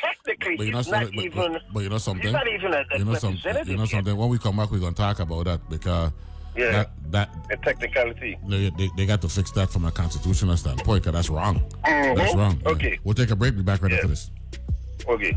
technically, But you know he's not something. But, even. but, but you know something. He's not even a, a you know something. representative You know yet. something. When we come back, we're gonna talk about that because Yeah. that that A technicality. they, they, they got to fix that from a constitutional standpoint because that's wrong. Mhm. That's wrong. Yeah. Okay. We'll take a break. Be back right Yeah. after this. Okay.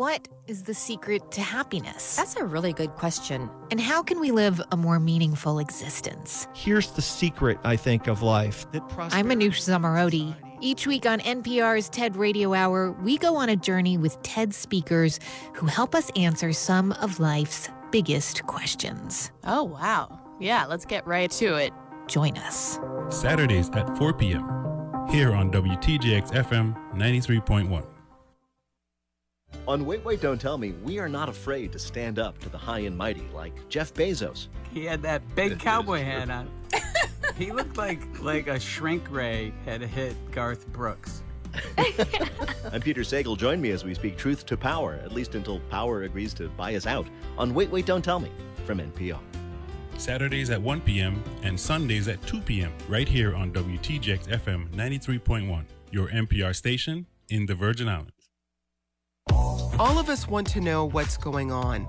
What is the secret to happiness? That's a really good question. And how can we live a more meaningful existence? Here's the secret, I think, of life. That I'm Manoush Zomorodi. Each week on NPR's TED Radio Hour, we go on a journey with TED speakers who help us answer some of life's biggest questions. Oh, wow. Yeah, let's get right to it. Join us. Saturdays at 4 p.m. here on WTJX FM 93.1. On Wait, Wait, Don't Tell Me, we are not afraid to stand up to the high and mighty like Jeff Bezos. He had that big cowboy hat on. he looked like like a shrink ray had hit Garth Brooks. I'm Peter Sagal. Join me as we speak truth to power, at least until power agrees to buy us out, on Wait, Wait, Don't Tell Me from NPR. Saturdays at 1 p.m. and Sundays at 2 p.m. right here on WTJX FM 93.1, your NPR station in the Virgin Islands. All of us want to know what's going on,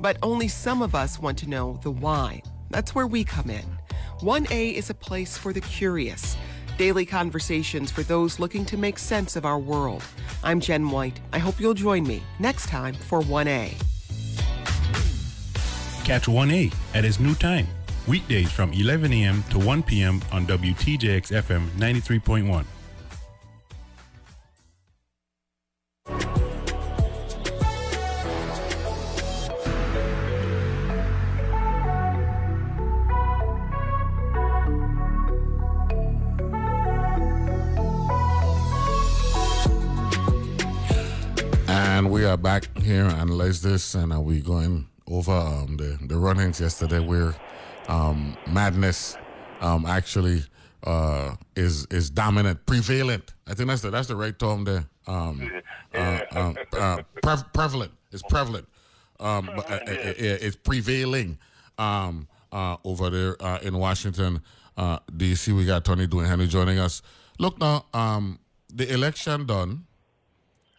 but only some of us want to know the why. That's where we come in. 1A is a place for the curious. Daily conversations for those looking to make sense of our world. I'm Jen White. I hope you'll join me next time for 1A. Catch 1A at its new time, weekdays from 11 a.m. to 1 p.m. on WTJX FM 93.1. here and analyze this, and are we going over um, the the runnings yesterday where um, madness um, actually uh, is is dominant, prevalent. I think that's the that's the right term there. Um, uh, um, uh, pre- prevalent. It's prevalent. Um, but, uh, uh, uh, it's prevailing um, uh, over there uh, in Washington, uh, D.C. We got Tony Dwayne Henry joining us. Look now, um, the election done,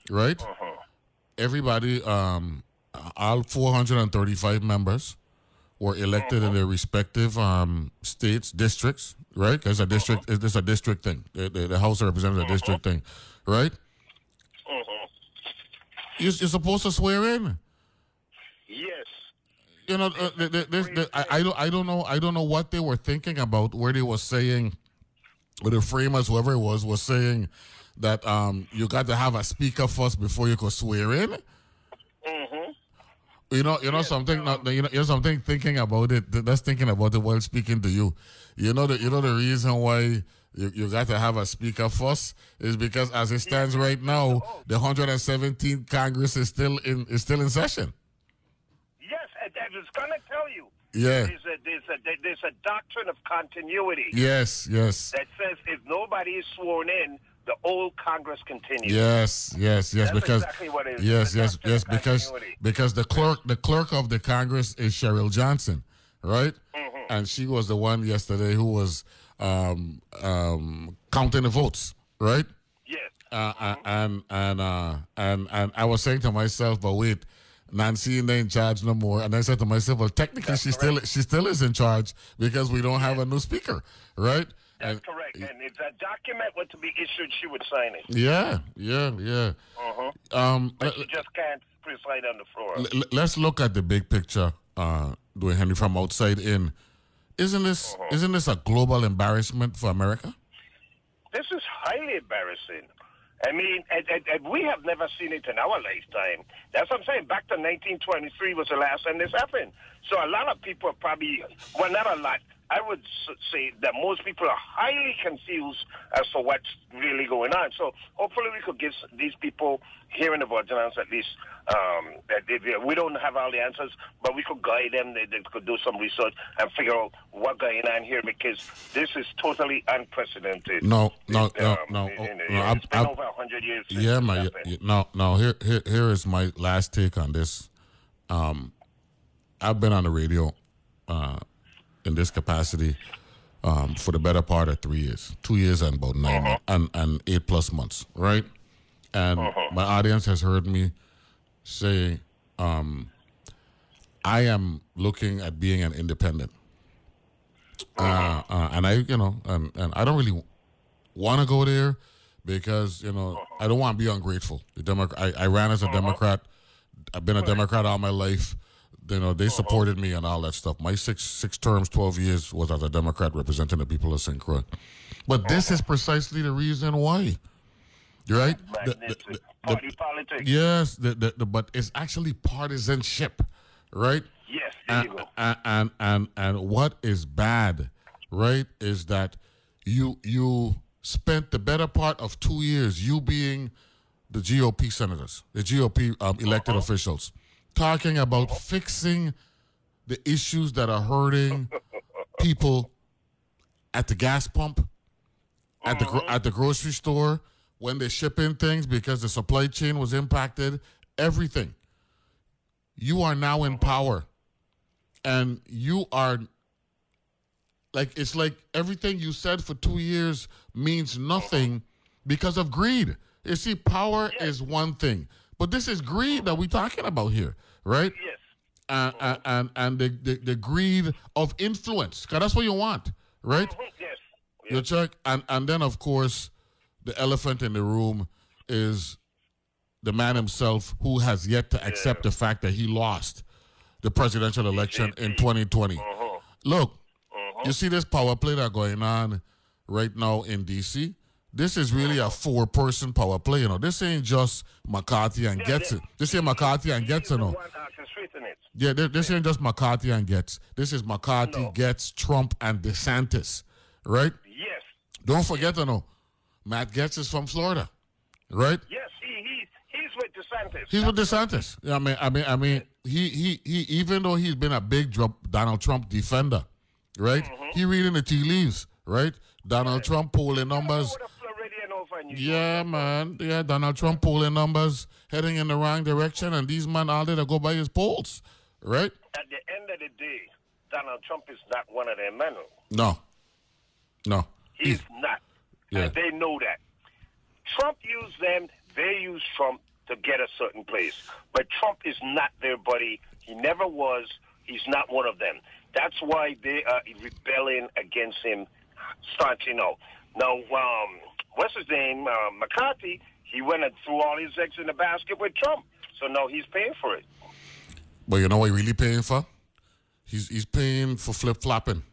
right? Everybody, um, all 435 members were elected in their respective um, states, districts, right? Because a district is this a district thing. The, the, the House of Representatives a district thing, right? You're, you're supposed to swear in. Yes. You know, uh, the, the, I, I don't, I don't know, I don't know what they were thinking about. Where they were saying, or the framers, whoever it was, was saying that um, you got to have a speaker first before you could swear in. Mm-hmm. You know, you know something. Not, you know, you know something. Thinking about it, th- that's thinking about it while speaking to you. You know the, you know the reason why you, you got to have a speaker first is because as it stands right now, the 117th Congress is still in is still in session. Yes, I, I was going to tell you. Yeah. There's a, there's, a, there's a doctrine of continuity. Yes, yes, That says if nobody is sworn in, the old Congress continues. yes, yes, yes. That's because exactly what it is. yes, The yes, yes. Because continuity. because the clerk the clerk of the Congress is Cheryl Johnson, right? Mm-hmm. And she was the one yesterday who was um, um, counting the votes, right? Yes. Uh, uh, and and uh, and and I was saying to myself, but wait, Nancy ain't in charge no more. And I said to myself, well, technically she still she still is in charge because we don't have a new speaker, right? That's And- correct. And if that document were to be issued, she would sign it. yeah, yeah, yeah. Uh-huh. Um, But she just can't preside on the floor. L- let's look at the big picture, uh, Dwayne Henry, from outside in. Isn't this Uh-huh. isn't this a global embarrassment for America? This is highly embarrassing. I mean, and, and, and we have never seen it in our lifetime. That's what I'm saying. Back to 1923 was the last time this happened. So a lot of people probably, well, not a lot. I would say that most people are highly confused as to what's really going on. So hopefully we could give these people here in the Islands at least um, that they, they- we don't have all the answers, but we could guide them. They, they could do some research and figure out what's going on here because this is totally unprecedented. No, no, no, Um, no. oh, in- no, it's been I'm- over 100 years. since Yeah, this man. happened. y- y- No, no. Here, here, here is my last take on this. Um, I've been on the radio uh, in this capacity um, for the better part of three years, two years and about 9 Uh-huh. and and eight plus months, right? And my audience has heard me say, um, I am looking at being an independent, uh, uh, and I, you know, and, and I don't really want to go there because you know I don't want to be ungrateful. The Democrat, I, I ran as a Democrat. I've been a Democrat all my life. You know, they supported me and all that stuff. My six six terms, twelve years was as a Democrat representing the people of St. Croix. But this is precisely the reason why. Right. The- the- the- the- Party politics. yes, the, the, the, but it's actually partisanship, right? Yes, there and, you go. and and and and what is bad, right, is that you you spent the better part of two years, you being the GOP senators, the GOP um, elected officials, talking about fixing the issues that are hurting people at the gas pump, at the gro- mm-hmm. at the grocery store, when they ship in things because the supply chain was impacted, everything. You are now in mm-hmm. power, and you are like it's like everything you said for two years means mm-hmm. nothing because of greed. You see, power is one thing, but this is greed that we're talking about here, right? Yes. And mm-hmm. and and, and the, the the greed of influence, because that's what you want, right? Mm-hmm. Yes. You check, and and then of course, the elephant in the room is the man himself who has yet to accept the fact that he lost the presidential election in 2020. Uh-huh. Look, uh-huh. you see this power play that going on right now in DC. This is really a four-person power play. You know, this ain't just McCarthy and Gaetz. This ain't McCarthy and Gaetz. You know. One orchestrating it. Yeah, thi- this ain't just McCarthy and Gaetz. This is McCarthy, Gaetz, Trump, and DeSantis, right? Yes. Don't forget to know, Matt Gaetz is from Florida, right? Yes, he, he he's with DeSantis. He's with DeSantis. Yeah, I mean, I mean, I mean, he he he. Even though he's been a big Trump, Donald Trump defender, right? Mm-hmm. He reading the tea leaves, right? Donald Trump polling numbers. Yeah, man. Yeah, Donald Trump polling numbers heading in the wrong direction, and these men all there to go by his polls, right? At the end of the day, Donald Trump is not one of their men. No, no. He's not. Yeah. And they know that. Trump used them, they used Trump to get a certain place. But Trump is not their buddy. He never was. He's not one of them. That's why they are rebelling against him starting out. Now, um, what's his name? Uh, McCarthy, he went and threw all his eggs in the basket with Trump. So now he's paying for it. But you know what he's really paying for? He's he's paying for flip flopping.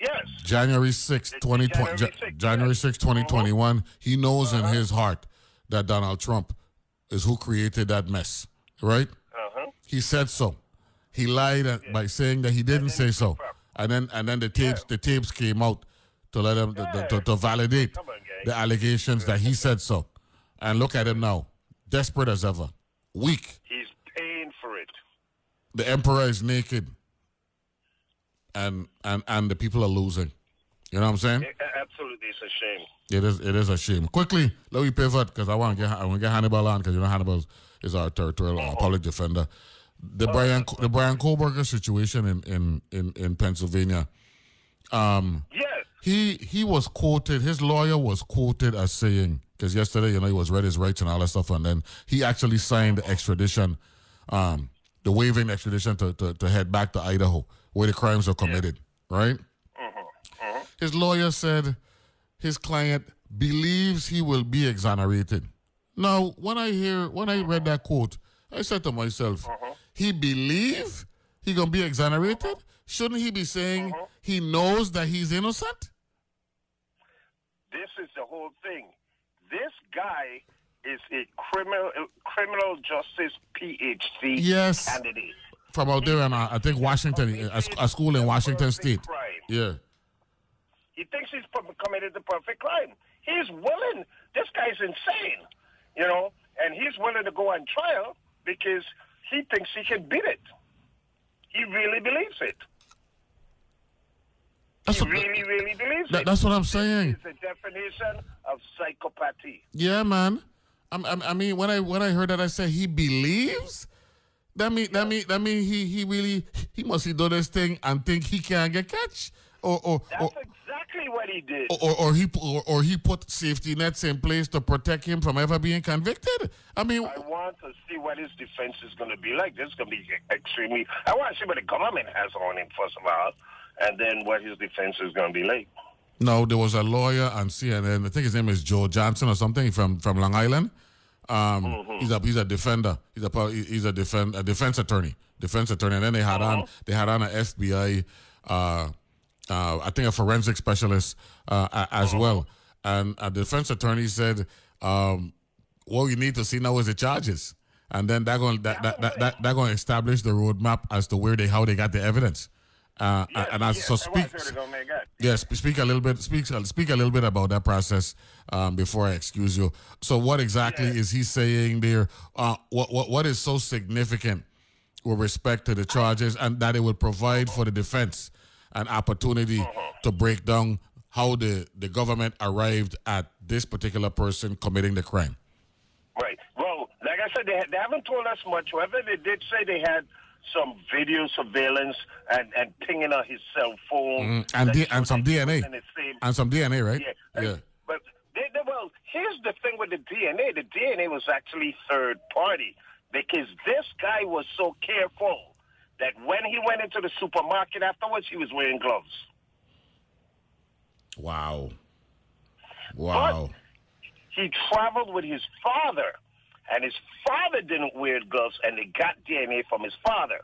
Yes. January 6, 2020, Ja- January 6, 2021, he knows in his heart that Donald Trump is who created that mess, right? Uh-huh. He said so. He lied at- by saying that he didn't say so. And then and then the tapes the tapes came out to let him to, to, to validate the allegations that he said so. And look at him now. Desperate as ever. Weak. He's paying for it. The emperor is naked. And and and the people are losing. You know what I'm saying? A- Absolutely, it's a shame. It is. It is a shame. Quickly, let me pivot because I want to get I want to get Hannibal on because you know Hannibal is our territorial uh, public defender. The Brian the Bryan Kohberger situation in in in, in Pennsylvania. Um, yes. He he was quoted. His lawyer was quoted as saying because yesterday you know he was read his rights and all that stuff, and then he actually signed the extradition, um, the waiving extradition to, to to head back to Idaho where the crimes are committed. Right. Mm-hmm. Mm-hmm. His lawyer said his client believes he will be exonerated. Now, when I hear when I read that quote, I said to myself, mm-hmm. he believe he gonna be exonerated? Shouldn't he be saying he knows that he's innocent? This is the whole thing. This guy is a criminal criminal justice PhD Yes. candidate. From out there in uh, I think Washington, a, a school in Washington State. Yeah. He thinks he's committed the perfect crime. He's willing. This guy's insane, you know, and he's willing to go on trial because he thinks he can beat it. He really believes it. He really, really believes That- it. that's what I'm saying. It's the definition of psychopathy. Yeah, man. I'm, I'm, I mean, when I when I heard that, I said he believes. That mean that mean that mean he he really he must do this thing and think he can't get catch, or or or, That's exactly what he did. or, or he or, or he put safety nets in place to protect him from ever being convicted. I mean, I want to see what his defense is going to be like. This is going to be extremely. I want to see what the government has on him first of all, and then what his defense is going to be like. no, there was a lawyer on CNN. I think his name is Joe Johnson or something from from Long Island. Um, he's a he's a defender. He's a he's a defend a defense attorney. Defense attorney. And then they had on they had on an FBI. Uh, uh, I think a forensic specialist uh, as well. And a defense attorney said, um, "What we need to see now is the charges, and then they're going that that, that, that they're going to establish the roadmap as to where they how they got the evidence." Uh, and I, so speak. Yes, speak a little bit. Speak speak a little bit about that process um, before I excuse you. So, what exactly yeah. is he saying there? Uh, what what what is so significant with respect to the charges, and that it would provide for the defense an opportunity uh-huh. to break down how the the government arrived at this particular person committing the crime. Right. Well, like I said, they, they haven't told us much. However, they did say they had some video surveillance and, and pinging on his cell phone. Mm, and D- and some DNA. And some DNA, right? Yeah. yeah. But they, they, well, here's the thing with the DNA. The DNA was actually third party because this guy was so careful that when he went into the supermarket afterwards, he was wearing gloves. Wow. Wow. But he traveled with his father and his father didn't wear gloves, and they got DNA from his father.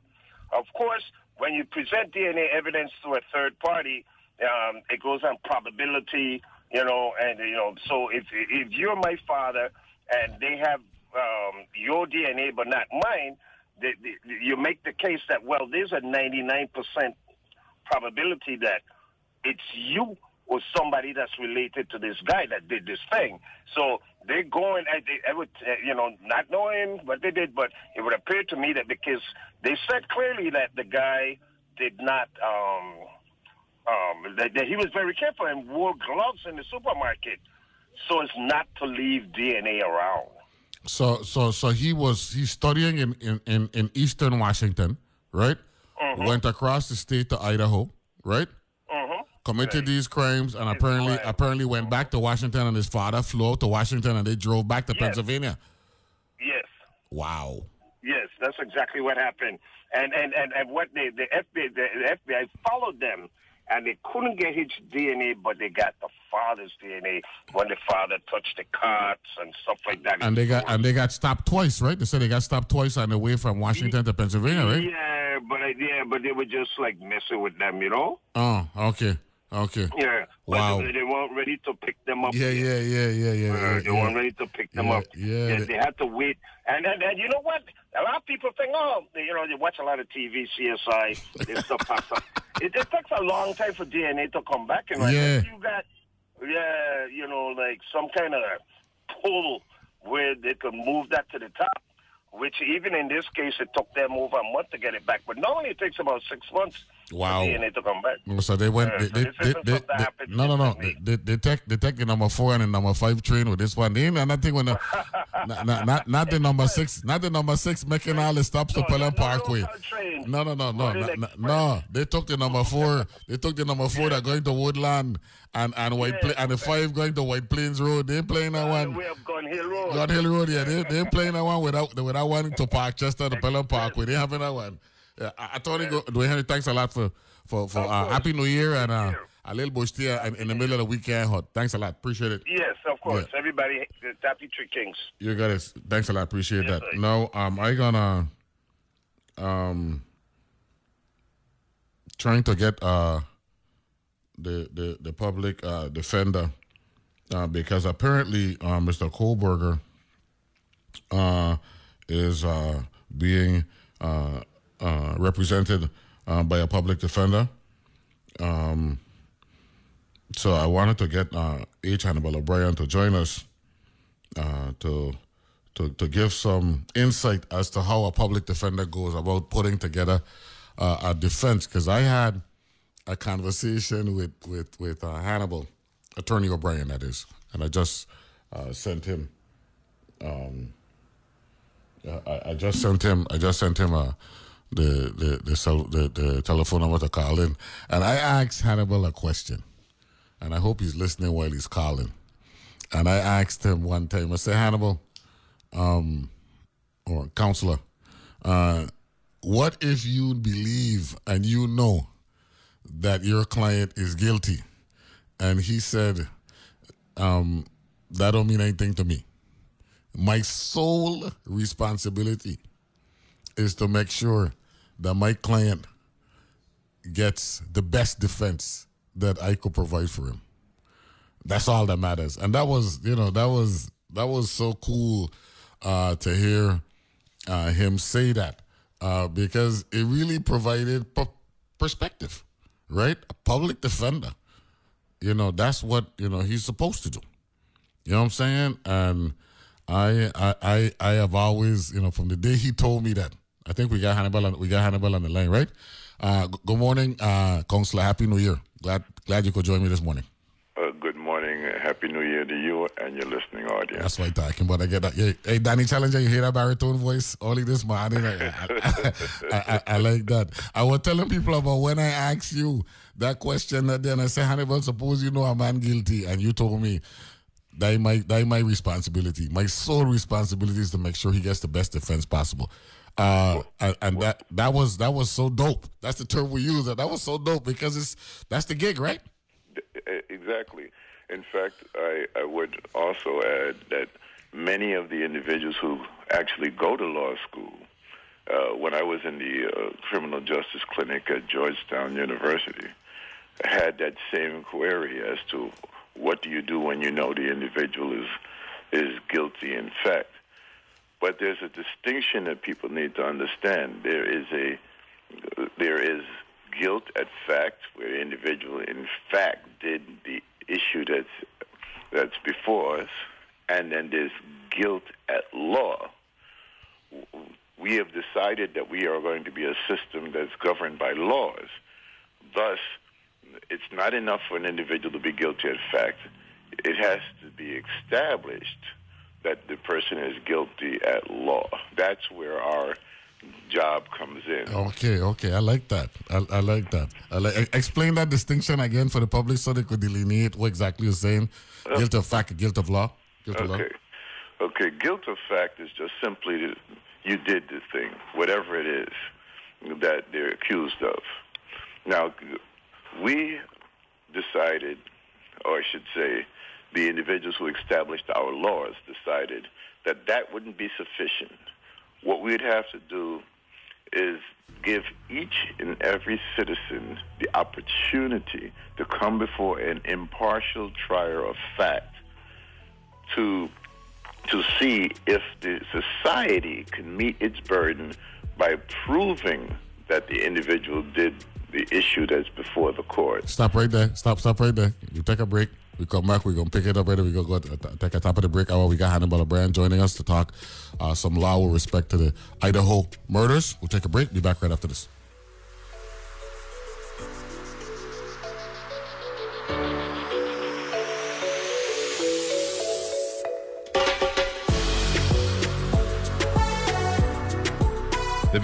Of course, when you present DNA evidence to a third party, um, it goes on probability, you know, and you know. So if if you're my father and they have um, your DNA but not mine, they, they, you make the case that well, there's a 99% probability that it's you or somebody that's related to this guy that did this thing. So they're going, I, would, uh, you know, not knowing what they did, but it would appear to me that because they said clearly that the guy did not, um, um, that, that he was very careful and wore gloves in the supermarket so as not to leave DNA around. So, so, so he was he's studying in in, in, in Eastern Washington, right? Mm-hmm. Went across the state to Idaho, right? Committed right. these crimes, and apparently apparently went back to Washington, and his father flew to Washington, and they drove back to yes. Pennsylvania. Yes. Wow. Yes, that's exactly what happened. And and and, and what they the FBI the, the FBI followed them and they couldn't get his DNA, but they got the father's DNA when the father touched the carts and stuff like that. And they got and they got stopped twice, right? They said they got stopped twice on the way from Washington to Pennsylvania, right? Yeah, but yeah, but they were just like messing with them, you know. Oh, okay. Okay. Yeah. Wow. They, they, weren't ready to pick them up. Yeah, yeah, yeah, yeah, yeah. Uh, they yeah. weren't ready to pick them yeah, up. Yeah. yeah. They had to wait. And, and and you know what? A lot of people think, oh, you know, they watch a lot of TV, CSI, this stuff pops up. It, it takes a long time for DNA to come back. And like, yeah. you got, yeah, you know, like some kind of pull where they could move that to the top which even in this case, it took them over a month to get it back. But normally it takes about six months wow. for DNA to come back. So they went. they, so they, they, they, no, no, no. They, they, take they take the number four and the number five train with this one. They ain't nothing when the not, not, not, the number six, not the number six making all the stops to Pelham Parkway. No, no, no, no, no, no, no. They took the number four. They took the number four that going to Woodlawn and and White Pla- and the five going to White Plains Road. They playing that one. We have Gun Hill Road. Gun Hill Road, yeah. They they playing that one without without wanting to park Parkchester, the Pelham Parkway. They having that one. Yeah, I, it go. Dwayne Henry, thanks a lot for for for uh, happy New Year and uh, a little there in, in, the middle of the weekend. Hot. Thanks a lot. Appreciate it. Yes, of course. Yeah. Everybody, happy Three Kings. You got it. Thanks a lot. Appreciate yes, that. Sir. Now, um, I gonna um trying to get uh the the the public uh, defender uh, because apparently uh, Mr. Kohberger uh, is uh, being uh, represented by a public defender. Um, so I wanted to get H. Hannibal O'Brien to join us to to to give some insight as to how a public defender goes about putting together a defense because I had a conversation with with with uh, Hannibal, Attorney O'Brien, that is, and I just uh, sent him. Um, I, I, just sent him. I just sent him a. The the the, cell, the the telephone number to call in, and I asked Hannibal a question, and I hope he's listening while he's calling. And I asked him one time. I said, Hannibal, um, or counselor, uh, what if you believe and you know that your client is guilty. And he said, um, that don't mean anything to me. My sole responsibility is to make sure that my client gets the best defense that I could provide for him. That's all that matters. And that was, you know, that was that was so cool uh, to hear uh, him say that uh, because it really provided perspective, right? A public defender. You know, that's what, you know, he's supposed to do. You know what I'm saying? And I I I, I have always, you know, from the day he told me that, I think we got Hannibal on we got Hannibal on the line, right? Uh, g- good morning, uh, Counselor. Happy New Year. Glad glad you could join me this morning. Uh, good morning. Happy New Year to you and your listening audience. That's what I'm talking about. I get that. Hey, hey Danny Challenger, you hear that baritone voice? Only this morning. I, I, I, I, like that. I was telling people about when I asked you that question that then I said, Hannibal, suppose you know a man guilty, and you told me that my that my responsibility. My sole responsibility is to make sure he gets the best defense possible. Uh, and, and that that was that was so dope. That's the term we use. That was so dope because it's that's the gig, right? Exactly. In fact, I, I would also add that many of the individuals who actually go to law school, uh, when I was in the uh, criminal justice clinic at Georgetown University, had that same query as to what do you do when you know the individual is is guilty in fact. But there's a distinction that people need to understand. There is a there is guilt at fact, where the individual in fact did the issue that's that's before us, and then there's guilt at law. We have decided that we are going to be a system that's governed by laws. Thus, it's not enough for an individual to be guilty at fact. It has to be established that the person is guilty at law. That's where our job comes in. Okay, okay, I like that. I, I like that. I like, explain that distinction again for the public so they could delineate what exactly you're saying. Uh, guilt of fact, guilt of law. Guilt of law. Okay. Okay. Guilt of fact is just simply that you did the thing, whatever it is that they're accused of. Now, we decided, or I should say, the individuals who established our laws decided that that wouldn't be sufficient. What we'd have to do is give each and every citizen the opportunity to come before an impartial trier of fact to to see if the society can meet its burden by proving that the individual did the issue that's before the court. Stop right there. Stop, stop right there. You take a break. We come back. We're to pick it up right We're to go t- take a top of the break hour. We got Hannibal Brand joining us to talk uh, some law with respect to the Idaho murders. We'll take a break. Be back right after this.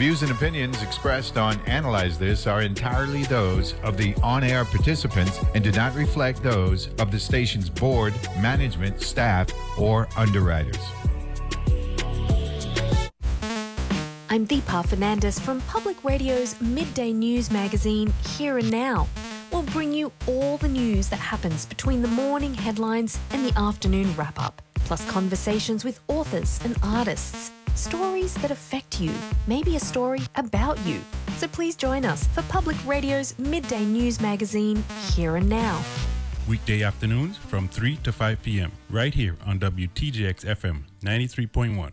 Views and opinions expressed on Analyze This are entirely those of the on air participants and do not reflect those of the station's board, management, staff, or underwriters. I'm Deepa Fernandes from Public Radio's midday news magazine, Here and Now. We'll bring you all the news that happens between the morning headlines and the afternoon wrap up, plus conversations with authors and artists. Stories that affect you, maybe a story about you. So please join us for Public Radio's midday news magazine, Here and Now. Weekday afternoons from 3 to 5 p.m. right here on WTJX FM 93.1.